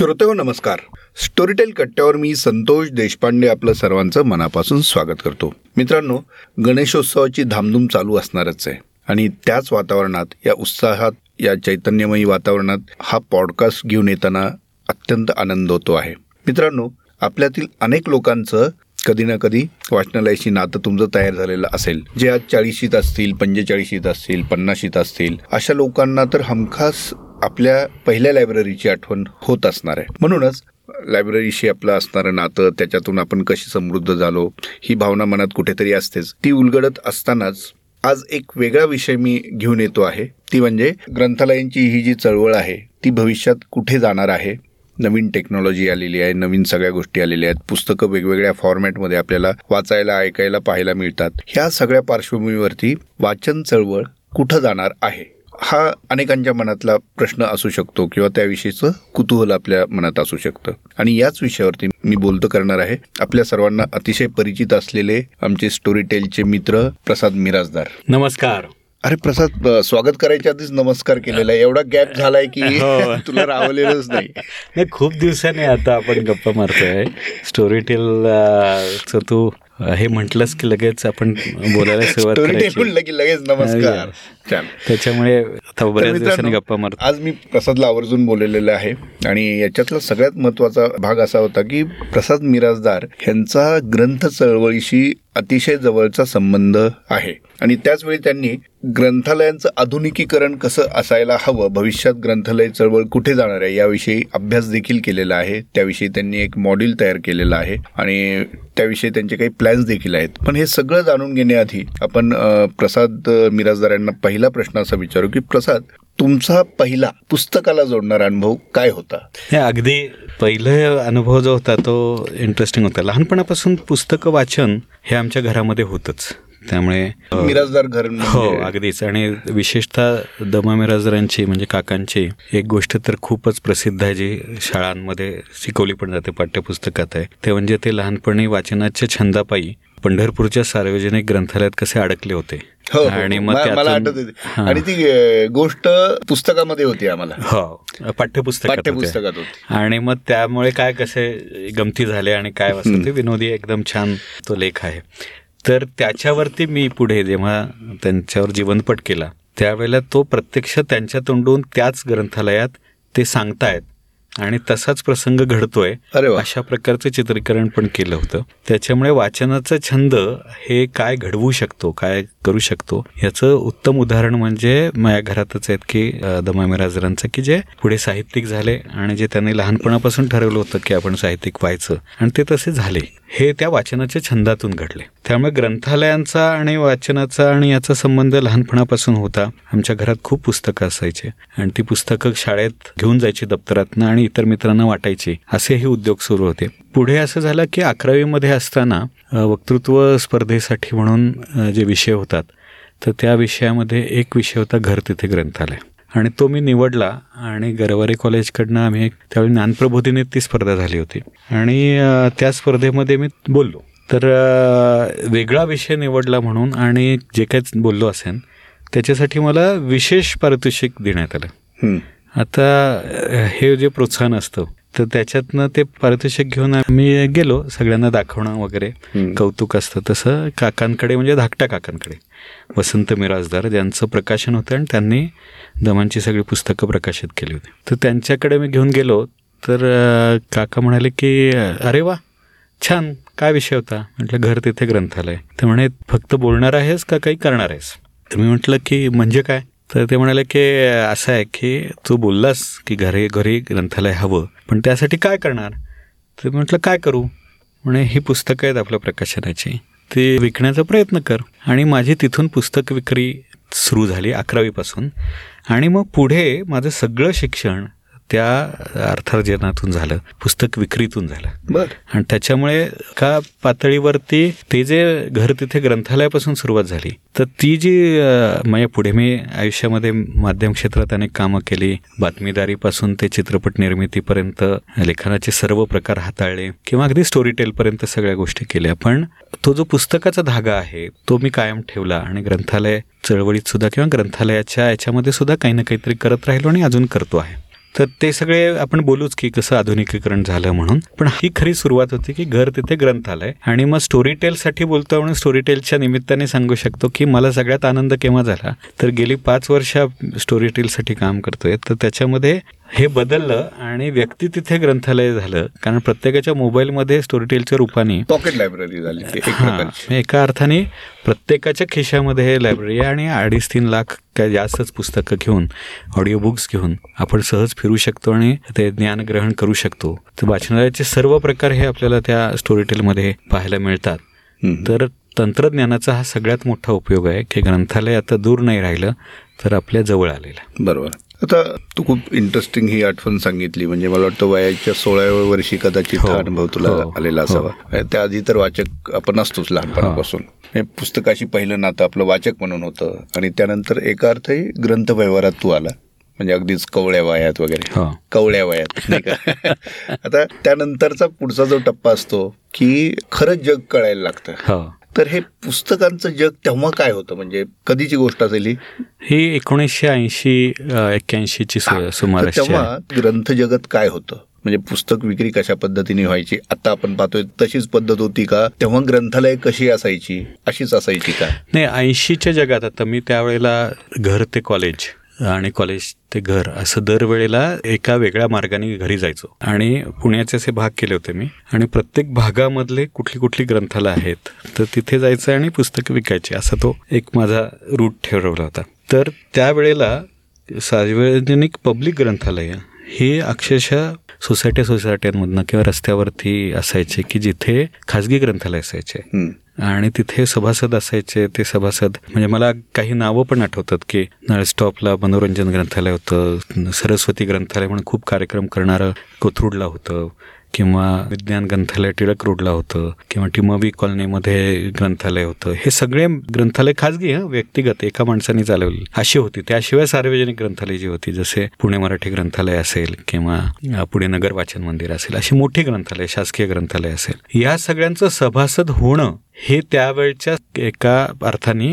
श्रोते हो, नमस्कार. स्टोरीटेल कट्ट्यावर मी संतोष देशपांडे आपलं सर्वांचं मनापासून स्वागत करतो. मित्रांनो गणेशोत्सवाची धामधूम चालू असणारच आहे आणि त्याच वातावरणात या उत्साहात या चैतन्यमयी वातावरणात हा पॉडकास्ट घेऊन येताना अत्यंत आनंद होतो आहे. मित्रांनो आपल्यातील अनेक लोकांचं कधी ना कधी वाचनालयाशी नातं तुमचं तयार झालेलं असेल. जे आज चाळीशीत असतील पंचेचाळीशीत असतील पन्नाशीत असतील अशा लोकांना तर हमखास आपल्या पहिल्या लायब्ररीची आठवण होत असणार आहे. म्हणूनच लायब्ररीशी आपलं असणारं नातं त्याच्यातून आपण कशी समृद्ध झालो ही भावना मनात कुठेतरी असतेच. ती उलगडत असतानाच आज एक वेगळा विषय मी घेऊन येतो आहे. ती म्हणजे ग्रंथालयांची ही जी चळवळ आहे ती भविष्यात कुठे जाणार आहे? नवीन टेक्नॉलॉजी आलेली आहे नवीन सगळ्या गोष्टी आलेल्या आहेत. पुस्तकं वेगवेगळ्या फॉर्मॅटमध्ये आपल्याला वाचायला ऐकायला पाहायला मिळतात. ह्या सगळ्या पार्श्वभूमीवरती वाचन चळवळ कुठं जाणार आहे? हा अनेकांच्या मनातला प्रश्न असू शकतो किंवा त्याविषयीचं कुतूहल आपल्या मनात असू शकतं. आणि याच विषयावरती मी बोलतो करणार आहे. आपल्या सर्वांना अतिशय परिचित असलेले आमचे स्टोरी टेलचे मित्र प्रसाद मिराजदार नमस्कार. अरे प्रसाद स्वागत करायच्या आधीच नमस्कार केलेला आहे. एवढा गॅप झालाय की हो. तुला रावलेलंच नाही. खूप दिवसांनी आता आपण गप्पा मारतोय. स्टोरी टेल तू हे म्हटलंच की लगेच आपण बोलायला सुरुवात करायची. लगेच नमस्कार. त्याच्यामुळे आता बऱ्याच दिवसांनी गप्पा मार आज मी प्रसादला आवर्जून बोललेलं आहे. आणि याच्यातला सगळ्यात महत्त्वाचा भाग असा होता की प्रसाद मिराजदार यांचा ग्रंथ चळवळीशी अतिशय जवळचा संबंध आहे. आणि त्याचवेळी त्यांनी ग्रंथालयांचं आधुनिकीकरण कसं असायला हवं भविष्यात ग्रंथालय चळवळ कुठे जाणार आहे याविषयी अभ्यास देखील केलेला आहे. त्याविषयी त्यांनी एक मॉड्यूल तयार केलेला आहे आणि त्याविषयी त्यांचे काही प्लॅन्स देखील आहेत. पण हे सगळं जाणून घेण्याआधी आपण प्रसाद मिराजदार यांना पहिला प्रश्न असा विचारू की प्रसाद तुमचा पहिला पुस्तकाला जोडणारा अनुभव काय होता? हे अगदी पहिलं अनुभव जो होता तो इंटरेस्टिंग होता. लहानपणापासून पुस्तकं वाचन हे आमच्या घरामध्ये होतंच. त्यामुळे मिराजदार घर हो अगदीच. आणि विशेषतः दमा मिराजदारांची म्हणजे काकांची एक गोष्ट तर खूपच प्रसिद्ध आहे जी शाळांमध्ये शिकवली पण जाते पाठ्यपुस्तकात आहे. ते म्हणजे ते लहानपणी वाचनाच्या छंदापायी पंढरपूरच्या सार्वजनिक ग्रंथालयात कसे अडकले होते. हो, हो, आणि हो. मग मला आठवत आणि ती गोष्ट पुस्तकामध्ये होती आम्हाला. हो पाठ्यपुस्तकात आणि मग त्यामुळे काय कसे गमती झाले आणि काय वाचत ते? विनोदी एकदम छान तो लेख आहे. तर त्याच्यावरती मी पुढे जेव्हा त्यांच्यावर जीवनपट केला त्यावेळेला तो प्रत्यक्ष त्यांच्या तोंडून त्याच ग्रंथालयात ते सांगतायत. आणि तसाच प्रसंग घडतोय अशा प्रकारचं चित्रीकरण पण केलं होतं. त्याच्यामुळे वाचनाचा छंद हे काय घडवू शकतो काय करू शकतो. याचं उत्तम उदाहरण म्हणजे माझ्या घरातच आहेत की दमा मिराजरांचं की जे पुढे साहित्यिक झाले आणि जे त्यांनी लहानपणापासून ठरवलं होतं की आपण साहित्यिक व्हायचं. आणि ते तसे झाले. हे त्या वाचनाच्या छंदातून घडले. त्यामुळे ग्रंथालयांचा आणि वाचनाचा आणि याचा संबंध लहानपणापासून होता. आमच्या घरात खूप पुस्तकं असायचे. आणि ती पुस्तकं शाळेत घेऊन जायची दप्तरातनं आणि इतर मित्रांना वाटायची. असेही उद्योग सुरू होते. पुढे असं झालं की अकरावीमध्ये असताना वक्तृत्व स्पर्धेसाठी म्हणून जे विषय होता तर त्या विषयामध्ये एक विषय होता घर तिथे ग्रंथालय. आणि तो मी निवडला आणि गरवारे कॉलेजकडनं आम्ही त्यावेळी ज्ञानप्रबोधीने ती स्पर्धा झाली होती. आणि त्या स्पर्धेमध्ये मी बोललो. तर वेगळा विषय निवडला म्हणून आणि जे काही बोललो असेल त्याच्यासाठी मला विशेष पारितोषिक देण्यात आलं. आता हे जे प्रोत्साहन असतं तर त्याच्यातनं ते पारितोषिक घेऊन आम्ही गेलो सगळ्यांना दाखवणं वगैरे. कौतुक असतं. तसं काकांकडे म्हणजे धाकट्या काकांकडे. वसंत मिराजदार ज्यांचं प्रकाशन होतं आणि त्यांनी दमांची सगळी पुस्तकं प्रकाशित केली होती. तर त्यांच्याकडे मी घेऊन गेलो. तर काका म्हणाले की अरे वा छान. काय विषय होता? म्हटलं घर तिथे ग्रंथालय. ते म्हणे फक्त बोलणार आहेस का काही करणार आहेस? तर मी म्हटलं की म्हणजे काय? तर ते म्हणाले की असं आहे की तू बोललास की घरी घरी ग्रंथालय हवं पण त्यासाठी काय करणार? तर म्हटलं काय करू? म्हणे ही पुस्तकं आहेत आपल्या प्रकाशनाची. ते विकण्याचा प्रयत्न कर. आणि माझी तिथून पुस्तक विक्री सुरू झाली अकरावीपासून. आणि मग पुढे माझं सगळं शिक्षण त्या अर्थार्जनातून झालं पुस्तक विक्रीतून झालं. आणि त्याच्यामुळे का पातळीवरती ते जे घर तिथे ग्रंथालयापासून सुरुवात झाली तर ती जी म्हणजे पुढे मी आयुष्यामध्ये माध्यम क्षेत्रात अनेक कामं केली बातमीदारीपासून ते चित्रपट निर्मितीपर्यंत लेखनाचे सर्व प्रकार हाताळले किंवा अगदी स्टोरी टेलपर्यंत सगळ्या गोष्टी केल्या. पण तो जो पुस्तकाचा धागा आहे तो मी कायम ठेवला आणि ग्रंथालय चळवळीत सुद्धा किंवा ग्रंथालयाच्या याच्यामध्ये सुद्धा काही ना काहीतरी करत राहिलो आणि अजून करतो आहे. तर ते सगळे आपण बोलूच की कसं आधुनिकीकरण झालं म्हणून. पण ही खरी सुरुवात होती की घर तिथे ग्रंथालय. आणि मग स्टोरी टेलसाठी बोलतो म्हणून स्टोरी टेलच्या निमित्ताने सांगू शकतो की मला सगळ्यात आनंद केव्हा झाला? तर गेली पाच वर्ष स्टोरी टेलसाठी काम करतोय. तर त्याच्यामध्ये हे बदललं आणि व्यक्ती तिथे ग्रंथालय झालं. कारण प्रत्येकाच्या मोबाईलमध्ये स्टोरी टेलच्या रूपाने पॉकेट लायब्ररी झाली एक हां अर्थाने प्रत्येकाच्या खिशामध्ये हे लायब्ररी आहे आणि अडीच तीन लाख काय जास्तच पुस्तकं घेऊन ऑडिओ बुक्स घेऊन आपण सहज फिरू शकतो आणि ते ज्ञान ग्रहण करू शकतो. तर वाचनालयाचे सर्व प्रकार हे आपल्याला त्या स्टोरी टेलमध्ये पाहायला मिळतात. तर तंत्रज्ञानाचा हा सगळ्यात मोठा उपयोग आहे की ग्रंथालय आता दूर नाही राहिलं तर आपल्या जवळ आलेलं बरोबर. आता तू खूप इंटरेस्टिंग ही आठवण सांगितली. म्हणजे मला वाटतं वयाच्या सोळाव्या वर्षी कदाचित हो, हा अनुभव तुला हो, आलेला हो. असावा. त्याआधी तर वाचक आपण असतोच लहानपणापासून. हे. पुस्तकाशी पहिलं नातं आपलं वाचक म्हणून होतं. आणि त्यानंतर एका अर्थही ग्रंथ व्यवहारात तू आला. म्हणजे अगदीच कवळ्या वयात वगैरे. कवळ्या वयात नाही का? आता त्यानंतरचा पुढचा जो टप्पा असतो की खरंच जग कळायला लागतं. तर हे पुस्तकांचं जग तेव्हा काय होतं? म्हणजे कधीची गोष्ट असेल? ही एकोणीसशे ऐंशी एक्क्याऐंशीची आहे. तेव्हा ग्रंथ जगत काय होतं? म्हणजे पुस्तक विक्री कशा पद्धतीने व्हायची? आता आपण पाहतोय तशीच पद्धत होती का? तेव्हा ग्रंथालय कशी असायची? अशीच असायची का? नाही ऐंशीच्या जगात आता मी त्यावेळेला घर ते कॉलेज आणि कॉलेज ते घर असं दरवेळेला एका वेगळ्या मार्गाने घरी जायचो. आणि पुण्याचे असे भाग केले होते मी. आणि प्रत्येक भागामधले कुठली कुठली ग्रंथालय आहेत तर तिथे जायचं आणि पुस्तकं विकायची असा तो एक माझा रूट ठरवला होता. तर त्यावेळेला सार्वजनिक पब्लिक ग्रंथालय हे अक्षरशः सोसायट्या सोसायट्यांमधनं किंवा रस्त्यावरती असायचे की जिथे खाजगी ग्रंथालय असायचे. आणि तिथे सभासद असायचे ते सभासद म्हणजे मला काही नावं पण आठवतात की नळ स्टॉपला मनोरंजन ग्रंथालय होतं सरस्वती ग्रंथालय म्हणून खूप कार्यक्रम करणारं कोथरूडला होतं किंवा विज्ञान ग्रंथालय टिळक रोडला होतं किंवा टिमवी कॉलनीमध्ये ग्रंथालय होतं. हे सगळे ग्रंथालय खाजगी हं, व्यक्तिगत एका माणसाने चालवली अशी होती. त्याशिवाय सार्वजनिक ग्रंथालय जी होती जसे पुणे मराठी ग्रंथालय असेल किंवा पुणे नगर वाचन मंदिर असेल अशी मोठी ग्रंथालय शासकीय ग्रंथालय असेल. या सगळ्यांचं सभासद होणं हे त्यावेळच्या एका अर्थाने.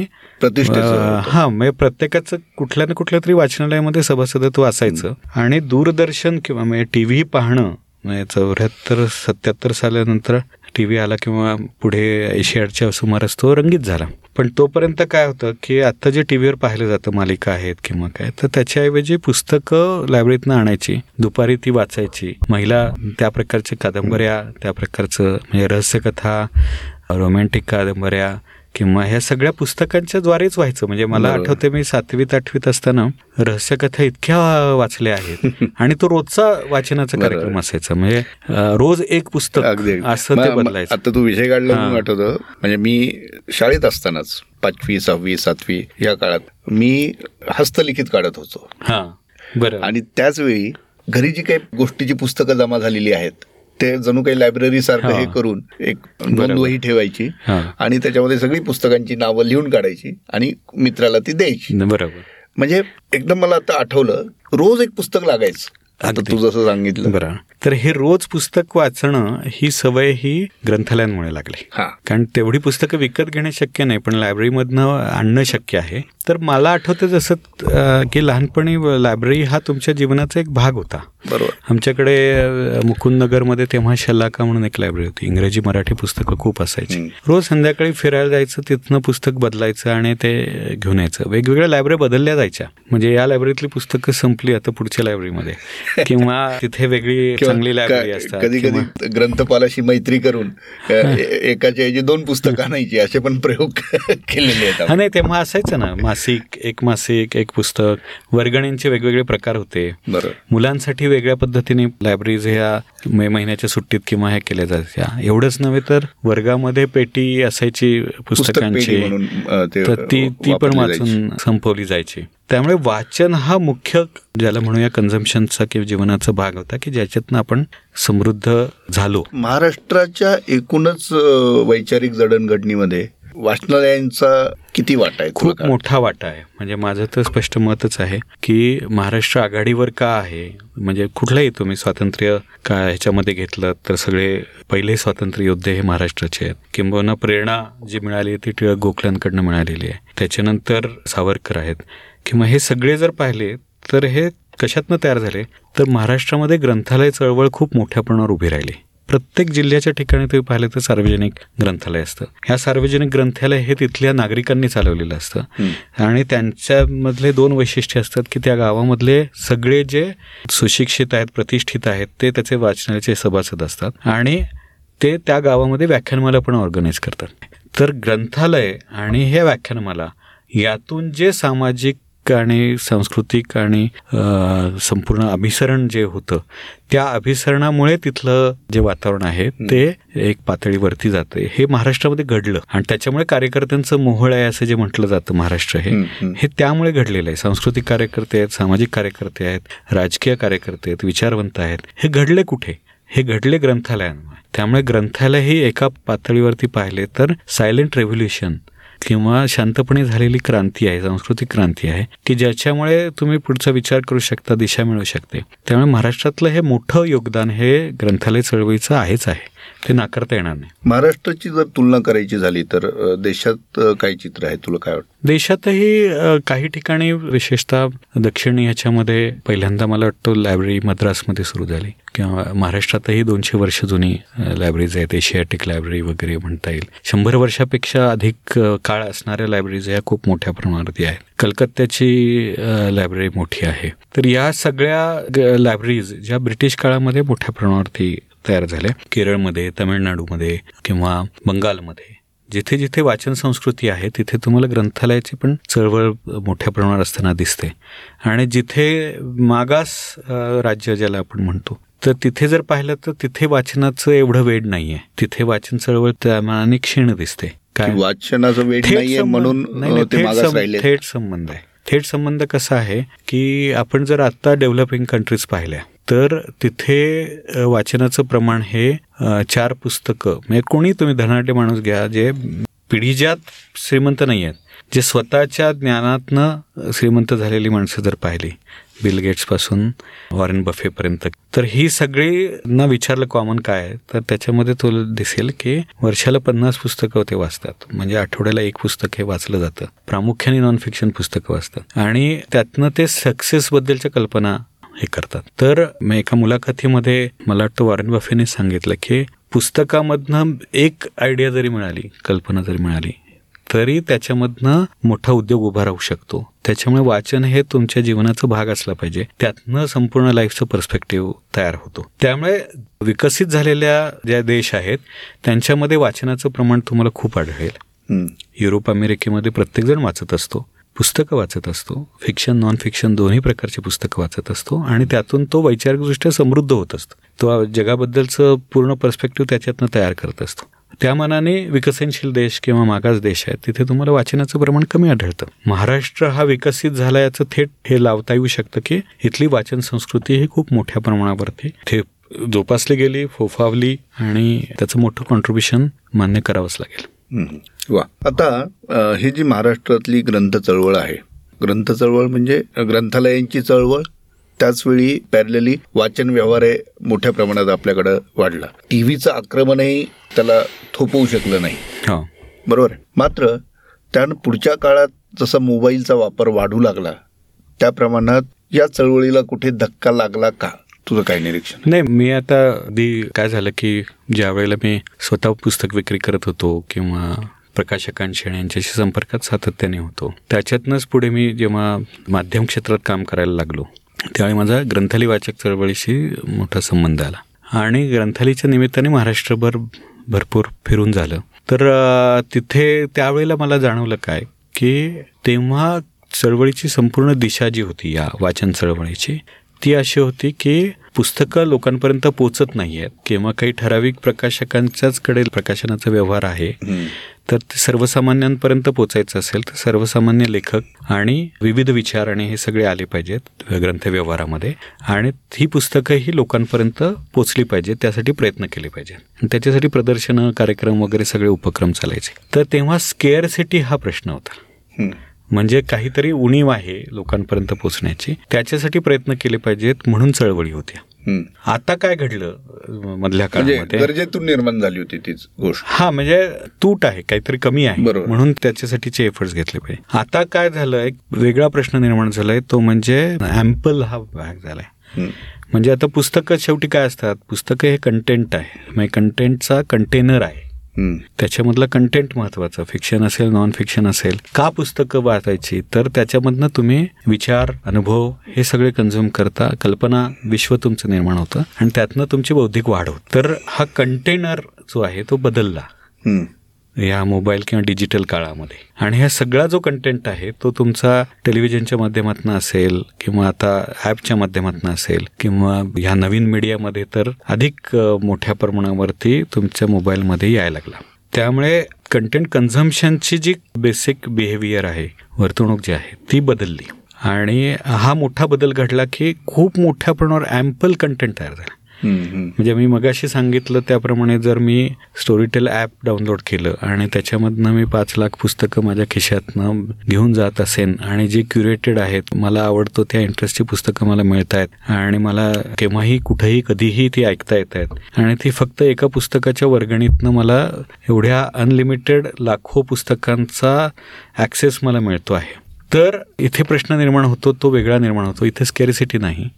हा म्हणजे प्रत्येकाचं कुठल्या ना कुठल्या तरी वाचनालयामध्ये सभासदत्व असायचं. आणि दूरदर्शन किंवा म्हणजे टी व्ही पाहणं म्हणजे चौऱ्याहत्तर सत्याहत्तर साल्यानंतर टी व्ही आला किंवा पुढे एशियाडच्या सुमारास तो रंगीत झाला. पण तोपर्यंत काय होतं की आत्ता जे टी व्हीवर पाहिलं जातं मालिका आहेत किंवा काय तर त्याच्याऐवजी पुस्तकं लायब्ररीतनं आणायची दुपारी ती वाचायची. महिला त्या प्रकारच्या कादंबऱ्या त्या प्रकारचं म्हणजे रहस्यकथा रोमॅन्टिक कादंबऱ्या किंवा ह्या सगळ्या पुस्तकांच्या द्वारेच व्हायचं. म्हणजे मला. आठवते मी सातवीत आठवीत असताना रहस्यकथा इतक्या वाचल्या आहेत. आणि तो रोजचा वाचनाचा. कार्यक्रम असायचा. म्हणजे रोज एक पुस्तक. असं ते बदलायचं. आता तू विषय काढला आठवतं. म्हणजे मी शाळेत असतानाच पाचवी सहावी सातवी या काळात मी हस्तलिखित काढत होतो. हा. बरं. आणि त्याच वेळी घरी जी काही गोष्टीची पुस्तकं जमा झालेली आहेत ते जणू काही लायब्ररी सारखं हा. करून एक बरोबर. नोंद वही ठेवायची आणि त्याच्यामध्ये सगळी पुस्तकांची नावं लिहून काढायची आणि मित्राला ती द्यायची बरोबर म्हणजे एकदम मला आता आठवलं रोज एक पुस्तक लागायचं आता. तू जसं सांगितलं बरं तर हे रोज पुस्तक वाचणं ही सवय ही ग्रंथालयांमुळे लागली. कारण तेवढी पुस्तकं विकत घेणं शक्य नाही पण लायब्ररीमधनं आणणं शक्य आहे. तर मला आठवतं जसं की लहानपणी लायब्ररी हा तुमच्या जीवनाचा एक भाग होता. बरोबर. आमच्याकडे मुकुंदनगरमध्ये तेव्हा शलाका म्हणून एक लायब्ररी होती. इंग्रजी मराठी पुस्तकं खूप असायची. रोज संध्याकाळी फिरायला जायचं तिथनं पुस्तक बदलायचं आणि ते घेऊन यायचं. वेगवेगळ्या लायब्ररी बदलल्या जायच्या. म्हणजे या लायब्ररीतली पुस्तकं संपली आता पुढच्या लायब्ररीमध्ये. किंवा तिथे वेगळी चांगली लायब्ररी असतात कधी कधी ग्रंथपालाशी मैत्री करून एकाच्या ऐवजी दोन पुस्तकं आणायची असे पण प्रयोग केलेले आहेत हा. नाही तेव्हा असायचं ना मासिक एक मासिक एक पुस्तक. वर्गणींचे वेगवेगळे प्रकार होते. बरोबर मुलांसाठी वेगळ्या पद्धतीने लायब्ररीज ह्या मे महिन्याच्या सुट्टीत किंवा ह्या केल्या जायच्या. एवढंच नव्हे तर वर्गामध्ये पेटी असायची पुस्तकांची. तर ती ती पण. वाचून संपवली जायची. त्यामुळे वाचन हा मुख्य ज्याला म्हणूया कन्झम्पशनचा किंवा जीवनाचा भाग होता की ज्याच्यातनं आपण समृद्ध झालो. महाराष्ट्राच्या एकूणच वैचारिक जडणघडणीमध्ये वाचनालयांचा किती वाटा आहे? खूप? मोठा वाटा आहे. म्हणजे माझं तर स्पष्ट मतच आहे की महाराष्ट्र आघाडीवर का आहे? म्हणजे कुठलाही तुम्ही स्वातंत्र्य का ह्याच्यामध्ये घेतलं तर सगळे पहिले स्वातंत्र्य योद्धे हे महाराष्ट्राचे आहेत. किंबहुना प्रेरणा जी मिळाली ती टिळक गोखल्यांकडनं मिळालेली आहे. त्याच्यानंतर सावरकर आहेत. किंवा हे सगळे जर पाहिले तर हे कशातनं तयार झाले? तर महाराष्ट्रामध्ये ग्रंथालय चळवळ खूप मोठ्या प्रमाणावर उभी राहिली. प्रत्येक जिल्ह्याच्या ठिकाणी तुम्ही पाहिलं तर सार्वजनिक ग्रंथालय असतं. ह्या सार्वजनिक ग्रंथालय हे तिथल्या नागरिकांनी चालवलेलं असतं. आणि त्यांच्यामधले दोन वैशिष्ट्य असतात की त्या गावामधले सगळे जे सुशिक्षित आहेत प्रतिष्ठित आहेत ते त्याचे वाचनालयाचे सभासद असतात. आणि ते त्या गावामध्ये व्याख्यानमाला पण ऑर्गनाईज करतात. तर ग्रंथालय आणि हे व्याख्यानमाला यातून जे सामाजिक आणि सांस्कृतिक आणि संपूर्ण अभिसरण जे होतं त्या अभिसरणामुळे तिथलं जे वातावरण आहे ते एक पातळीवरती जाते हे महाराष्ट्रामध्ये घडलं आणि त्याच्यामुळे कार्यकर्त्यांचं मोहळ आहे असं जे म्हटलं जातं महाराष्ट्र हे हे त्यामुळे घडलेलं आहे. सांस्कृतिक कार्यकर्ते आहेत सामाजिक कार्यकर्ते आहेत राजकीय कार्यकर्ते आहेत विचारवंत आहेत. हे घडले कुठे? हे घडले ग्रंथालयांमुळे. त्यामुळे ग्रंथालय ही एका पातळीवरती पाहिले तर सायलेंट रेव्होल्युशन किंवा शांतपणे झालेली क्रांती आहे सांस्कृतिक क्रांती आहे की ज्याच्यामुळे तुम्ही पुढचा विचार करू शकता दिशा मिळू शकते. त्यामुळे महाराष्ट्रातलं हे मोठं योगदान हे ग्रंथालय चळवळीचं आहेच आहे. ते नाकारता येणार नाही. महाराष्ट्राची जर तुलना करायची झाली तर देशात काय चित्र आहे? तुला काय वाटतं? देशातही काही ठिकाणी विशेषतः दक्षिण ह्याच्यामध्ये पहिल्यांदा मला वाटतं लायब्ररी मद्रासमध्ये सुरू झाली. किंवा महाराष्ट्रातही दोनशे वर्ष जुनी लायब्ररीज आहेत. एशियाटिक लायब्ररी वगैरे म्हणता येईल. शंभर वर्षापेक्षा अधिक काळ असणाऱ्या लायब्ररीज या खूप मोठ्या प्रमाणावरती आहेत. कलकत्त्याची लायब्ररी मोठी आहे. तर या सगळ्या लायब्ररीज ज्या ब्रिटिश काळामध्ये मोठ्या प्रमाणावरती तयार झाल्या केरळमध्ये तमिळनाडूमध्ये किंवा बंगालमध्ये. जिथे जिथे वाचन संस्कृती आहे तिथे तुम्हाला ग्रंथालयाची पण चळवळ मोठ्या प्रमाणावर असताना दिसते. आणि जिथे मागास राज्य ज्याला आपण म्हणतो तर तिथे जर पाहिलं तर तिथे वाचनाचं एवढं वेळ नाहीये. तिथे वाचन चळवळ त्या मानाने क्षीण दिसते. काय वाचनाचं वेळ नाहीये म्हणून थेट संबंध आहे. थेट संबंध कसा आहे की आपण जर आता डेव्हलपिंग कंट्रीज पाहिल्या तर तिथे वाचनाचं प्रमाण हे चार पुस्तकं. म्हणजे कोणी तुम्ही धनाटे माणूस घ्या जे पिढीजात श्रीमंत नाही आहेत जे स्वतःच्या ज्ञानातनं श्रीमंत झालेली माणसं जर पाहिली बिल गेट्सपासून वॉरेन बफेपर्यंत तर ही सगळी न विचारलं कॉमन काय तर त्याच्यामध्ये तुला दिसेल की वर्षाला पन्नास पुस्तकं ते वाचतात. म्हणजे आठवड्याला एक पुस्तक हे वाचलं जातं. प्रामुख्याने नॉन फिक्शन पुस्तकं वाचतात. आणि त्यातनं ते सक्सेसबद्दलच्या कल्पना हे करतात. तर एका मुलाखतीमध्ये मला वाटतं वॉरेन बफेने सांगितलं की पुस्तकामधनं एक आयडिया जरी मिळाली कल्पना जरी मिळाली तरी त्याच्यामधनं मोठा उद्योग उभा राहू शकतो. त्याच्यामुळे वाचन हे तुमच्या जीवनाचा भाग असला पाहिजे. त्यातनं संपूर्ण लाईफचं पर्स्पेक्टिव्ह तयार होतो. त्यामुळे विकसित झालेल्या ज्या देश आहेत त्यांच्यामध्ये वाचनाचं प्रमाण तुम्हाला खूप आढळेल. युरोप अमेरिकेमध्ये प्रत्येकजण वाचत असतो. पुस्तकं वाचत असतो. फिक्शन नॉन फिक्शन दोन्ही प्रकारची पुस्तकं वाचत असतो आणि त्यातून तो वैचारिकदृष्ट्या समृद्ध होत असतो. तो जगाबद्दलचं पूर्ण पर्स्पेक्टिव्ह त्याच्यातनं तयार करत असतो. त्या मनाने विकसनशील देश किंवा मागास देश आहेत तिथे तुम्हाला वाचनाचं प्रमाण कमी आढळतं. महाराष्ट्र हा विकसित झाला याचं थेट हे लावता येऊ शकतं की इथली वाचन संस्कृती ही खूप मोठ्या प्रमाणावरती थे जोपासली गेली फोफावली आणि त्याचं मोठं कॉन्ट्रीब्युशन मान्य करावंच लागेल. वा. आता ही जी महाराष्ट्रातली ग्रंथ चळवळ आहे ग्रंथ चळवळ म्हणजे ग्रंथालयांची चळवळ त्याचवेळी पॅरलली वाचन व्यवहार हे मोठ्या प्रमाणात आपल्याकडे वाढला. टीव्हीचं आक्रमणही त्याला थोपवू शकलं नाही. हो. बरोबर मात्र त्यानं पुढच्या काळात जसा मोबाईलचा वापर वाढू लागला त्या प्रमाणात या चळवळीला कुठे धक्का लागला का? तुझं काय निरीक्षण? नाही मी आता अगदी काय झालं की ज्या वेळेला मी स्वतः पुस्तक विक्री करत होतो किंवा प्रकाशकांशी आणि यांच्याशी संपर्कात सातत्याने होतो त्याच्यातनंच पुढे मी जेव्हा माध्यम क्षेत्रात काम करायला लागलो त्यावेळी माझा ग्रंथाली वाचक चळवळीशी मोठा संबंध आला. आणि ग्रंथालीच्या निमित्ताने महाराष्ट्रभर भरपूर फिरून झालं. तर तिथे त्यावेळेला मला जाणवलं काय की तेव्हा चळवळीची संपूर्ण दिशा जी होती या वाचन चळवळीची ती अशी होती की पुस्तकं लोकांपर्यंत पोचत नाही आहेत किंवा काही ठराविक प्रकाशकांच्याच कडे प्रकाशनाचा व्यवहार आहे तर ते सर्वसामान्यांपर्यंत पोचायचं असेल तर सर्वसामान्य लेखक आणि विविध विचार आणि हे सगळे आले पाहिजेत ग्रंथ व्यवहारामध्ये. आणि ही पुस्तकं ही लोकांपर्यंत पोचली पाहिजेत त्यासाठी प्रयत्न केले पाहिजेत. त्याच्यासाठी प्रदर्शनं कार्यक्रम वगैरे सगळे उपक्रम चालायचे. तर तेव्हा स्केअर सिटी हा प्रश्न होता. म्हणजे काहीतरी उणीव आहे लोकांपर्यंत पोहोचण्याची. त्याच्यासाठी प्रयत्न केले पाहिजेत म्हणून चळवळी होत्या. आता काय घडलं मधल्या म्हणजे काळामध्ये? गरजेतून निर्माण झाली होती तीच गोष्ट. हा म्हणजे तूट आहे काहीतरी कमी आहे. म्हणून त्याच्यासाठीचे एफर्ट्स घेतले पाहिजे. आता काय झालं एक वेगळा प्रश्न निर्माण झालाय तो म्हणजे ॲम्पल हा भाग झालाय. म्हणजे आता पुस्तकं शेवटी काय असतात? पुस्तकं हे कंटेंट आहे. म्हणजे कंटेंटचा कंटेनर आहे. त्याच्यामधलं कंटेंट महत्वाचं. फिक्शन असेल नॉन फिक्शन असेल का पुस्तकं वाचायची तर त्याच्यामधनं तुम्ही विचार अनुभव हे सगळे कन्झ्युम करता. कल्पना विश्व तुमचं निर्माण होतं आणि त्यातनं तुमची बौद्धिक वाढ होत. तर हा कंटेनर जो आहे तो बदलला. या मोबाईल किंवा डिजिटल काळामध्ये. आणि हा सगळा जो कंटेंट आहे तो तुमचा टेलिव्हिजनच्या माध्यमातून असेल किंवा आता ॲपच्या माध्यमातून असेल किंवा ह्या नवीन मीडियामध्ये तर अधिक मोठ्या प्रमाणावरती तुमच्या मोबाईलमध्ये यायला लागला. त्यामुळे कंटेंट कन्झम्पशनची जी बेसिक बिहेवियर आहे वर्तणूक जी आहे ती बदलली. आणि हा मोठा बदल घडला की खूप मोठ्या प्रमाणावर ॲम्पल कंटेंट तयार झाला. म्हणजे मी मगाशी सांगितलं त्याप्रमाणे जर मी स्टोरीटेल ॲप डाउनलोड केलं आणि त्याच्यामधनं मी पाच लाख पुस्तकं माझ्या खिशातनं घेऊन जात असेन आणि जी क्युरेटेड आहेत मला आवडतो त्या इंटरेस्टची पुस्तकं मला मिळत आहेत आणि मला केव्हाही कुठेही कधीही ती ऐकता येत आहेत आणि ती फक्त एका पुस्तकाच्या वर्गणीतनं मला एवढ्या अनलिमिटेड लाखो पुस्तकांचा ॲक्सेस मला मिळतो आहे. तर इथे प्रश्न निर्माण होतो तो वेगळा निर्माण होतो. इथे स्केरिसिटी नाही.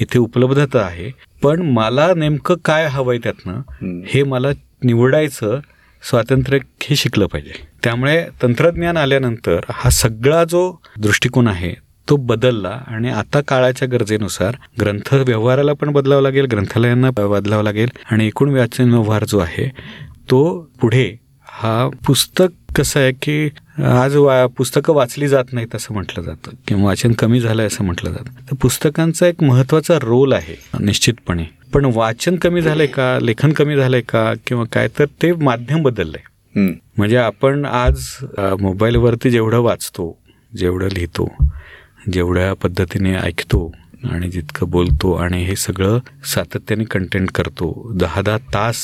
इथे उपलब्धता आहे. पण मला नेमकं काय हवंय त्यातनं. हे मला निवडायचं स्वातंत्र्य हे शिकलं पाहिजे. त्यामुळे तंत्रज्ञान आल्यानंतर हा सगळा जो दृष्टिकोन आहे तो बदलला. आणि आता काळाच्या गरजेनुसार ग्रंथ व्यवहाराला पण बदलावं लागेल ग्रंथालयांना बदलावं लागेल. आणि एकूण वाचन व्यवहार जो आहे तो पुढे हा पुस्तक कसं आहे की आज वा पुस्तकं वाचली जात नाहीत असं म्हटलं जातं किंवा वाचन कमी झालंय असं म्हटलं जातं. तर पुस्तकांचा एक महत्त्वाचा रोल आहे निश्चितपणे. पण वाचन कमी झालंय का लेखन कमी झालंय का किंवा काय तर ते माध्यम बदललंय. म्हणजे आपण आज मोबाईलवरती जेवढं वाचतो जेवढं लिहितो जेवढ्या पद्धतीने ऐकतो आणि जितकं बोलतो आणि हे सगळं सातत्याने कंटेंट करतो दहा दहा तास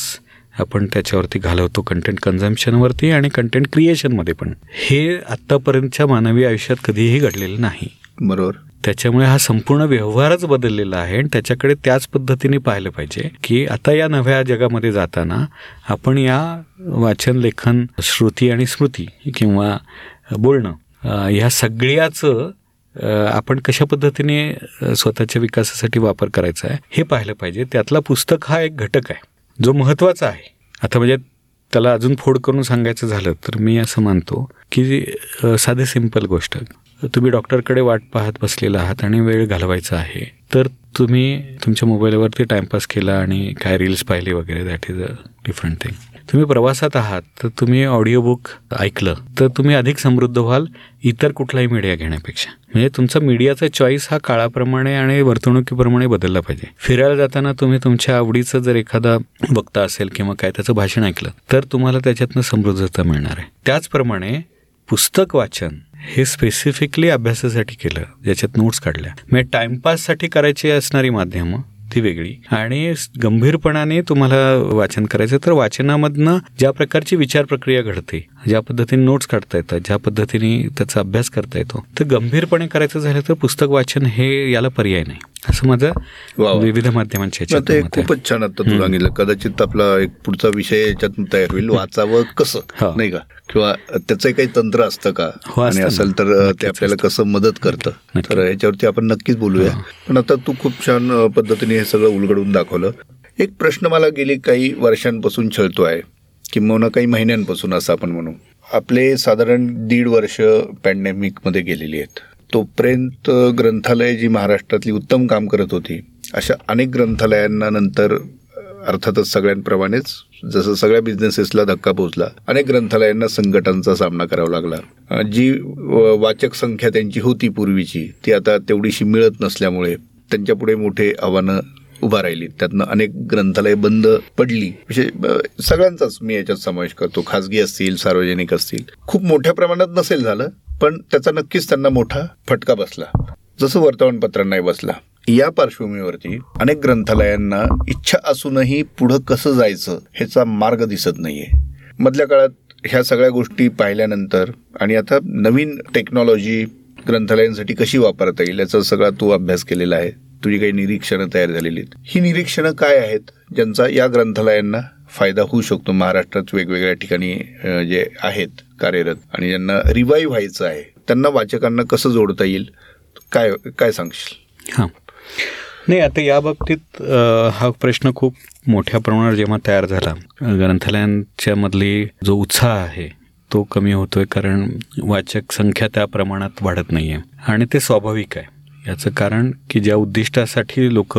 आपण त्याच्यावरती घालवतो कंटेंट कन्झम्पशनवरती आणि कंटेंट क्रिएशनमध्ये पण. हे आत्तापर्यंतच्या मानवी आयुष्यात कधीही घडलेलं नाही. बरोबर. त्याच्यामुळे हा संपूर्ण व्यवहारच बदललेला आहे आणि त्याच्याकडे त्याच पद्धतीने पाहिलं पाहिजे की आता या नव्या जगामध्ये जाताना आपण या वाचन लेखन श्रुती आणि स्मृती किंवा बोलणं ह्या सगळ्याचं आपण कशा पद्धतीने स्वतःच्या विकासासाठी वापर करायचा आहे हे पाहिलं पाहिजे. त्यातला पुस्तक हा एक घटक आहे. जो महत्त्वाचा आहे. आता म्हणजे त्याला अजून फोड करून सांगायचं झालं तर मी असं मानतो की साधे सिंपल गोष्ट. तुम्ही डॉक्टरकडे वाट पाहत बसलेला आहात आणि वेळ घालवायचा आहे. तर तुम्ही तुमच्या मोबाईलवरती टाइमपास केला आणि काय रील्स पाहिले वगैरे that is a different thing तुम्ही प्रवासात आहात तर तुम्ही ऑडिओ बुक ऐकलं तर तुम्ही अधिक समृद्ध व्हाल इतर कुठलाही मीडिया घेण्यापेक्षा. म्हणजे तुमचा मीडियाचा चॉईस हा काळाप्रमाणे आणि वर्तणुकीप्रमाणे बदलला पाहिजे. फिरायला जाताना तुम्ही तुमच्या आवडीचं जर एखादा वक्ता असेल किंवा काय त्याचं भाषण ऐकलं तर तुम्हाला त्याच्यातनं समृद्धता मिळणार आहे. त्याचप्रमाणे पुस्तक वाचन हे स्पेसिफिकली अभ्यासासाठी केलं ज्याच्यात नोट्स काढल्या. म्हणजे टाइमपाससाठी करायची असणारी माध्यमं ती वेगळी आणि गंभीरपणाने तुम्हाला वाचन करायचं तर वाचनामधनं ज्या प्रकारची विचार प्रक्रिया घडते ज्या पद्धतीने नोट्स काढता येतात ज्या पद्धतीने त्याचा अभ्यास करता येतो तर गंभीरपणे करायचं झालं तर पुस्तक वाचन हे याला पर्याय नाही असं माझं. विविध माध्यमांच्या. खूपच छान आता तू सांगितलं कदाचित आपला एक पुढचा विषय याच्यात तयार होईल वाचावं कसं. नाही का किंवा त्याचं काही तंत्र असतं का हो, आणि. असेल तर ते आपल्याला कसं मदत करतं. तर याच्यावरती आपण नक्कीच बोलूया पण आता तू खूप छान पद्धतीने हे सगळं उलगडून दाखवलं. एक प्रश्न मला गेली काही वर्षांपासून छळतो आहे किंवा काही महिन्यांपासून असं आपण म्हणू. आपले साधारण दीड वर्ष पॅन्डेमिकमध्ये गेलेली आहेत. तोपर्यंत ग्रंथालय जी महाराष्ट्रातली उत्तम काम करत होती अशा अनेक ग्रंथालयांना नंतर अर्थातच सगळ्यांप्रमाणेच जसं सगळ्या बिझनेसेसला धक्का पोहोचला अनेक ग्रंथालयांना संकटांचा सामना करावा लागला. जी व- वाचक संख्या त्यांची होती पूर्वीची ती आता तेवढीशी मिळत नसल्यामुळे त्यांच्यापुढे मोठे आव्हानं उभा राहिली. त्यातनं अनेक ग्रंथालय बंद पडली. म्हणजे, विशेष सगळ्यांचाच मी याच्यात समावेश करतो. खाजगी असतील सार्वजनिक असतील. खूप मोठ्या प्रमाणात नसेल झालं पण त्याचा नक्कीच त्यांना मोठा फटका बसला. जसं वर्तमानपत्रांनाही बसला. या पार्श्वभूमीवरती अनेक ग्रंथालयांना इच्छा असूनही पुढं कसं जायचं ह्याचा मार्ग दिसत नाहीये. मधल्या काळात ह्या सगळ्या गोष्टी पाहिल्यानंतर आणि आता नवीन टेक्नॉलॉजी ग्रंथालयांसाठी कशी वापरता येईल याचा सगळा तू अभ्यास केलेला आहे. तुझी काही निरीक्षणं तयार झालेली आहेत. ही निरीक्षणं काय आहेत? ज्यांचा या ग्रंथालयांना फायदा होऊ शकतो. महाराष्ट्रात वेगवेगळ्या ठिकाणी जे आहेत कार्यरत आणि ज्यांना रिवाईव्ह व्हायचं आहे त्यांना वाचकांना कसं जोडता येईल? काय काय सांगशील? हां. नाही आता या बाबतीत हा प्रश्न खूप मोठ्या प्रमाणावर जेव्हा तयार झाला ग्रंथालयांच्या मधली जो उत्साह आहे तो कमी होतोय कारण वाचक संख्या त्या प्रमाणात वाढत नाहीये. आणि ते स्वाभाविक आहे. याचं कारण की ज्या उद्दिष्टासाठी लोक